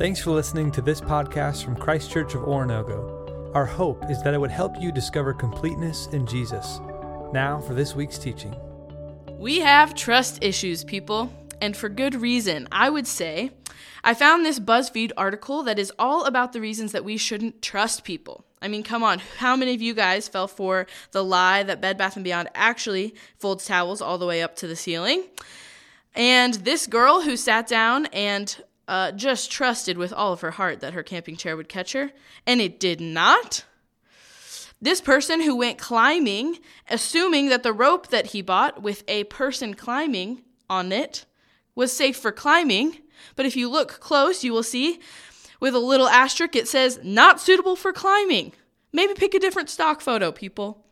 Thanks for listening to this podcast from Christ Church of Oronogo. Our hope is that it would help you discover completeness in Jesus. Now for this week's teaching. We have trust issues, people, and for good reason. I would say I found this BuzzFeed article that is all about the reasons that we shouldn't trust people. I mean, come on, how many of you guys fell for the lie that Bed Bath & Beyond actually folds towels all the way up to the ceiling? And this girl who sat down and uh, just trusted with all of her heart that her camping chair would catch her, and it did not. This person who went climbing, assuming that the rope that he bought with a person climbing on it was safe for climbing, but if you look close, you will see with a little asterisk it says not suitable for climbing. Maybe pick a different stock photo, people.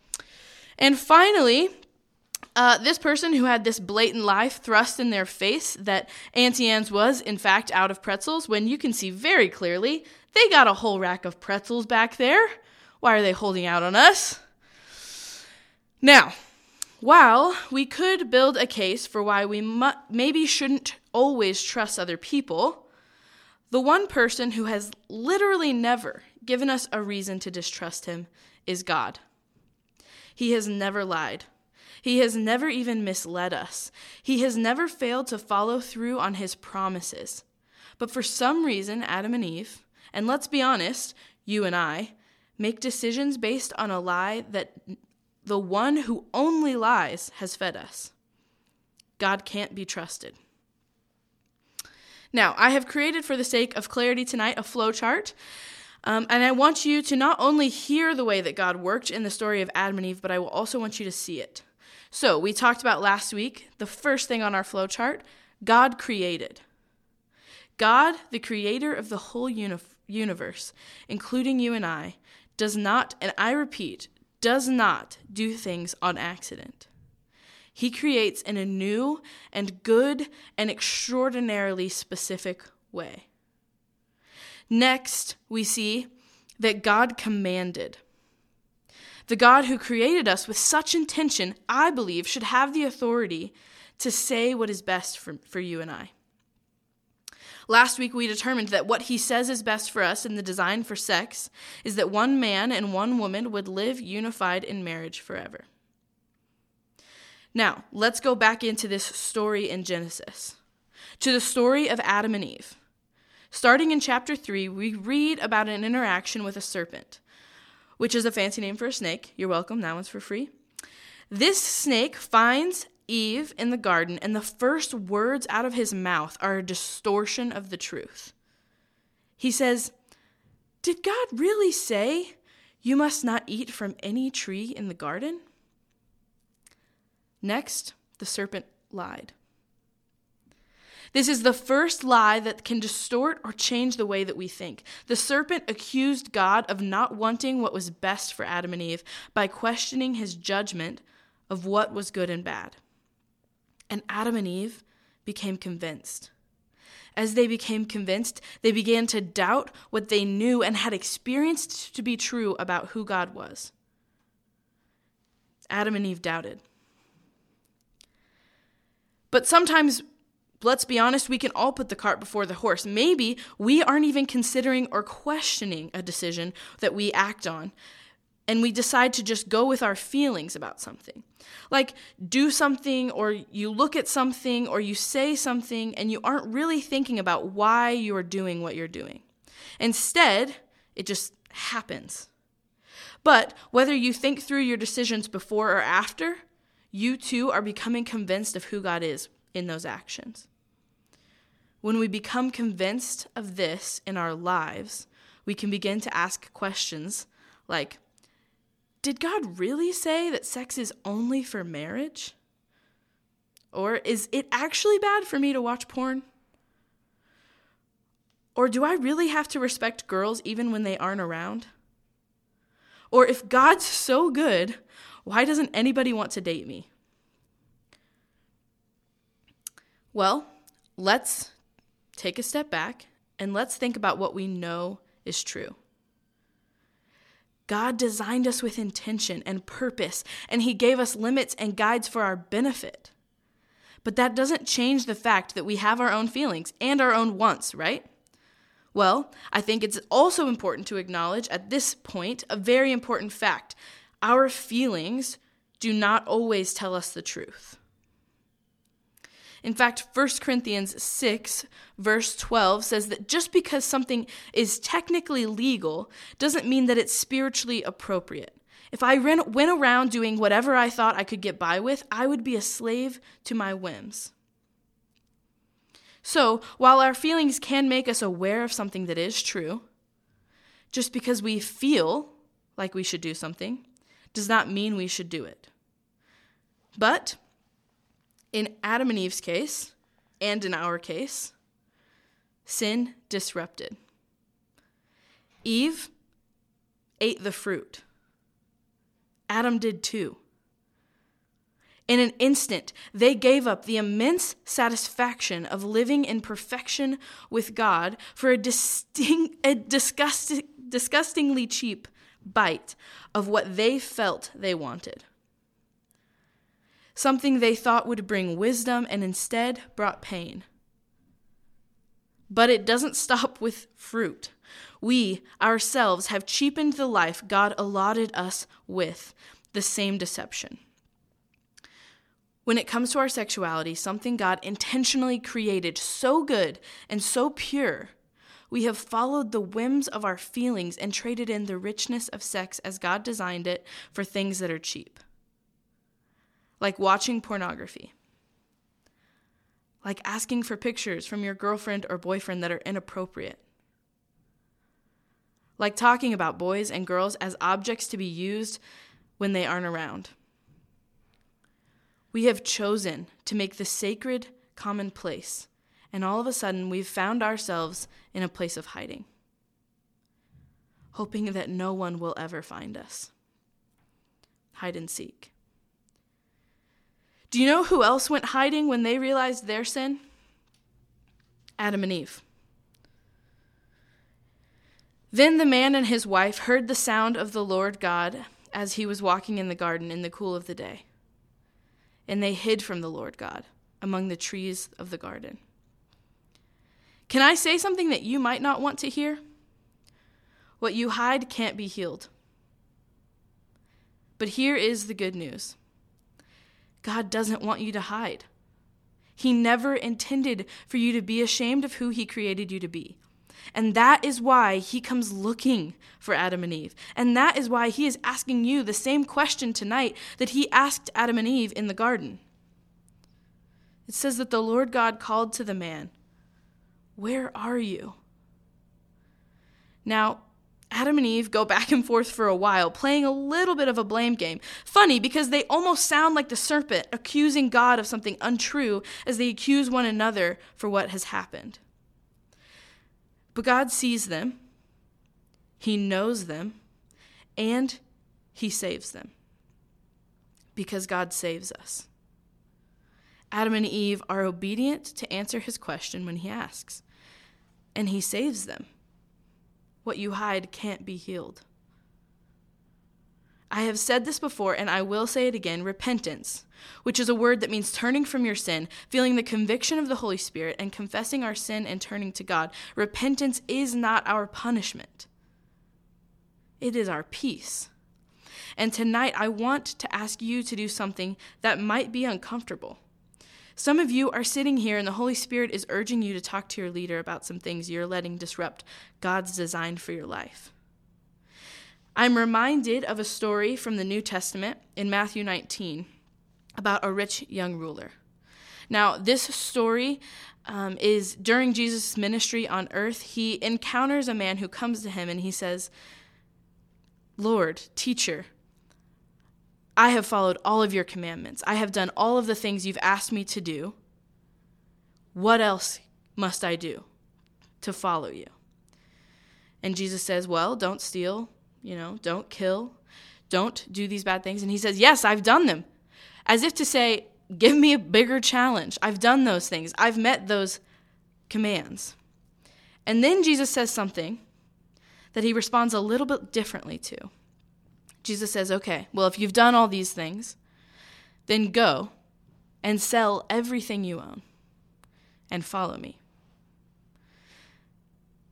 And finally, uh, this person who had this blatant lie thrust in their face that Auntie Anne's was, in fact, out of pretzels, when you can see very clearly they got a whole rack of pretzels back there. Why are they holding out on us? Now, while we could build a case for why we mu- maybe shouldn't always trust other people, the one person who has literally never given us a reason to distrust him is God. He has never lied. He has never even misled us. He has never failed to follow through on his promises. But for some reason, Adam and Eve, and let's be honest, you and I, make decisions based on a lie that the one who only lies has fed us. God can't be trusted. Now, I have created for the sake of clarity tonight a flow chart. Um, and I want you to not only hear the way that God worked in the story of Adam and Eve, but I will also want you to see it. So, we talked about last week the first thing on our flowchart God created. God, the creator of the whole uni- universe, including you and I, does not, and I repeat, does not do things on accident. He creates in a new and good and extraordinarily specific way. Next, we see that God commanded. The God who created us with such intention, I believe, should have the authority to say what is best for, for you and I. Last week, we determined that what he says is best for us in the design for sex is that one man and one woman would live unified in marriage forever. Now, let's go back into this story in Genesis, to the story of Adam and Eve. Starting in chapter 3, we read about an interaction with a serpent which is a fancy name for a snake. You're welcome. That one's for free. This snake finds Eve in the garden, and the first words out of his mouth are a distortion of the truth. He says, Did God really say you must not eat from any tree in the garden? Next, the serpent lied. This is the first lie that can distort or change the way that we think. The serpent accused God of not wanting what was best for Adam and Eve by questioning his judgment of what was good and bad. And Adam and Eve became convinced. As they became convinced, they began to doubt what they knew and had experienced to be true about who God was. Adam and Eve doubted. But sometimes let's be honest, we can all put the cart before the horse. Maybe we aren't even considering or questioning a decision that we act on, and we decide to just go with our feelings about something. Like, do something, or you look at something, or you say something, and you aren't really thinking about why you're doing what you're doing. Instead, it just happens. But whether you think through your decisions before or after, you too are becoming convinced of who God is in those actions. When we become convinced of this in our lives, we can begin to ask questions like Did God really say that sex is only for marriage? Or is it actually bad for me to watch porn? Or do I really have to respect girls even when they aren't around? Or if God's so good, why doesn't anybody want to date me? Well, let's take a step back and let's think about what we know is true. God designed us with intention and purpose, and He gave us limits and guides for our benefit. But that doesn't change the fact that we have our own feelings and our own wants, right? Well, I think it's also important to acknowledge at this point a very important fact. Our feelings do not always tell us the truth. In fact, 1 Corinthians 6, verse 12 says that just because something is technically legal doesn't mean that it's spiritually appropriate. If I ran, went around doing whatever I thought I could get by with, I would be a slave to my whims. So, while our feelings can make us aware of something that is true, just because we feel like we should do something does not mean we should do it. But in Adam and Eve's case, and in our case, sin disrupted. Eve ate the fruit. Adam did too. In an instant, they gave up the immense satisfaction of living in perfection with God for a, distinct, a disgusting, disgustingly cheap bite of what they felt they wanted. Something they thought would bring wisdom and instead brought pain. But it doesn't stop with fruit. We ourselves have cheapened the life God allotted us with the same deception. When it comes to our sexuality, something God intentionally created so good and so pure, we have followed the whims of our feelings and traded in the richness of sex as God designed it for things that are cheap. Like watching pornography. Like asking for pictures from your girlfriend or boyfriend that are inappropriate. Like talking about boys and girls as objects to be used when they aren't around. We have chosen to make the sacred commonplace, and all of a sudden we've found ourselves in a place of hiding, hoping that no one will ever find us. Hide and seek. Do you know who else went hiding when they realized their sin? Adam and Eve. Then the man and his wife heard the sound of the Lord God as he was walking in the garden in the cool of the day and they hid from the Lord God among the trees of the garden. Can I say something that you might not want to hear? What you hide can't be healed. But here is the good news God doesn't want you to hide. He never intended for you to be ashamed of who He created you to be. And that is why he comes looking for Adam and Eve. And that is why he is asking you the same question tonight that he asked Adam and Eve in the garden. It says that the Lord God called to the man, Where are you? Now, Adam and Eve go back and forth for a while, playing a little bit of a blame game. Funny because they almost sound like the serpent accusing God of something untrue as they accuse one another for what has happened. But God sees them, He knows them, and He saves them. Because God saves us. Adam and Eve are obedient to answer His question when He asks, and He saves them. What you hide can't be healed. I have said this before and I will say it again repentance, which is a word that means turning from your sin, feeling the conviction of the Holy Spirit, and confessing our sin and turning to God. Repentance is not our punishment, it is our peace. And tonight I want to ask you to do something that might be uncomfortable. Some of you are sitting here and the Holy Spirit is urging you to talk to your leader about some things you're letting disrupt God's design for your life. I'm reminded of a story from the New Testament in Matthew 19 about a rich young ruler. Now, this story um, is during Jesus' ministry on earth. He encounters a man who comes to him and he says, Lord, teacher, I have followed all of your commandments. I have done all of the things you've asked me to do. What else must I do to follow you? And Jesus says, Well, don't steal, you know, don't kill, don't do these bad things. And he says, Yes, I've done them. As if to say, Give me a bigger challenge. I've done those things, I've met those commands. And then Jesus says something that he responds a little bit differently to. Jesus says, Okay, well, if you've done all these things, then go and sell everything you own and follow me.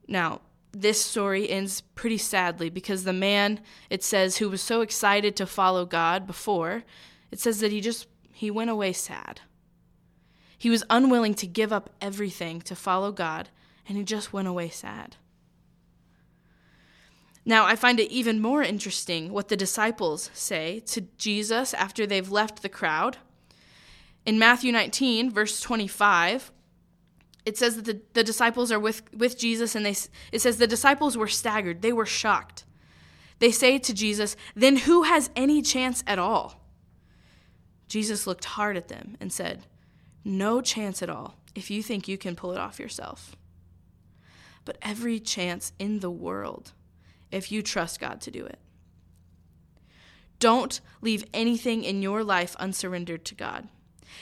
Now, this story ends pretty sadly because the man, it says, who was so excited to follow God before, it says that he just he went away sad. He was unwilling to give up everything to follow God, and he just went away sad. Now, I find it even more interesting what the disciples say to Jesus after they've left the crowd. In Matthew 19, verse 25, it says that the, the disciples are with, with Jesus, and they, it says the disciples were staggered. They were shocked. They say to Jesus, Then who has any chance at all? Jesus looked hard at them and said, No chance at all if you think you can pull it off yourself. But every chance in the world if you trust God to do it. Don't leave anything in your life unsurrendered to God.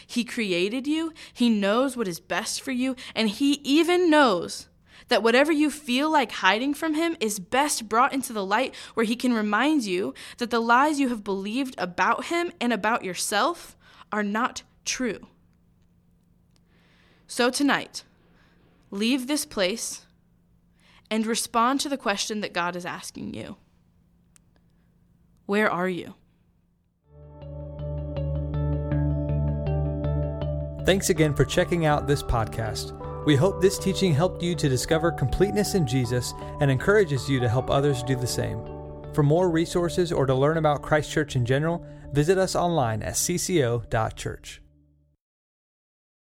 He created you, He knows what is best for you, and He even knows that whatever you feel like hiding from Him is best brought into the light where He can remind you that the lies you have believed about Him and about yourself are not true. So tonight, leave this place and respond to the question that God is asking you Where are you? Thanks again for checking out this podcast. We hope this teaching helped you to discover completeness in Jesus and encourages you to help others do the same. For more resources or to learn about Christ Church in general, visit us online at cco.church.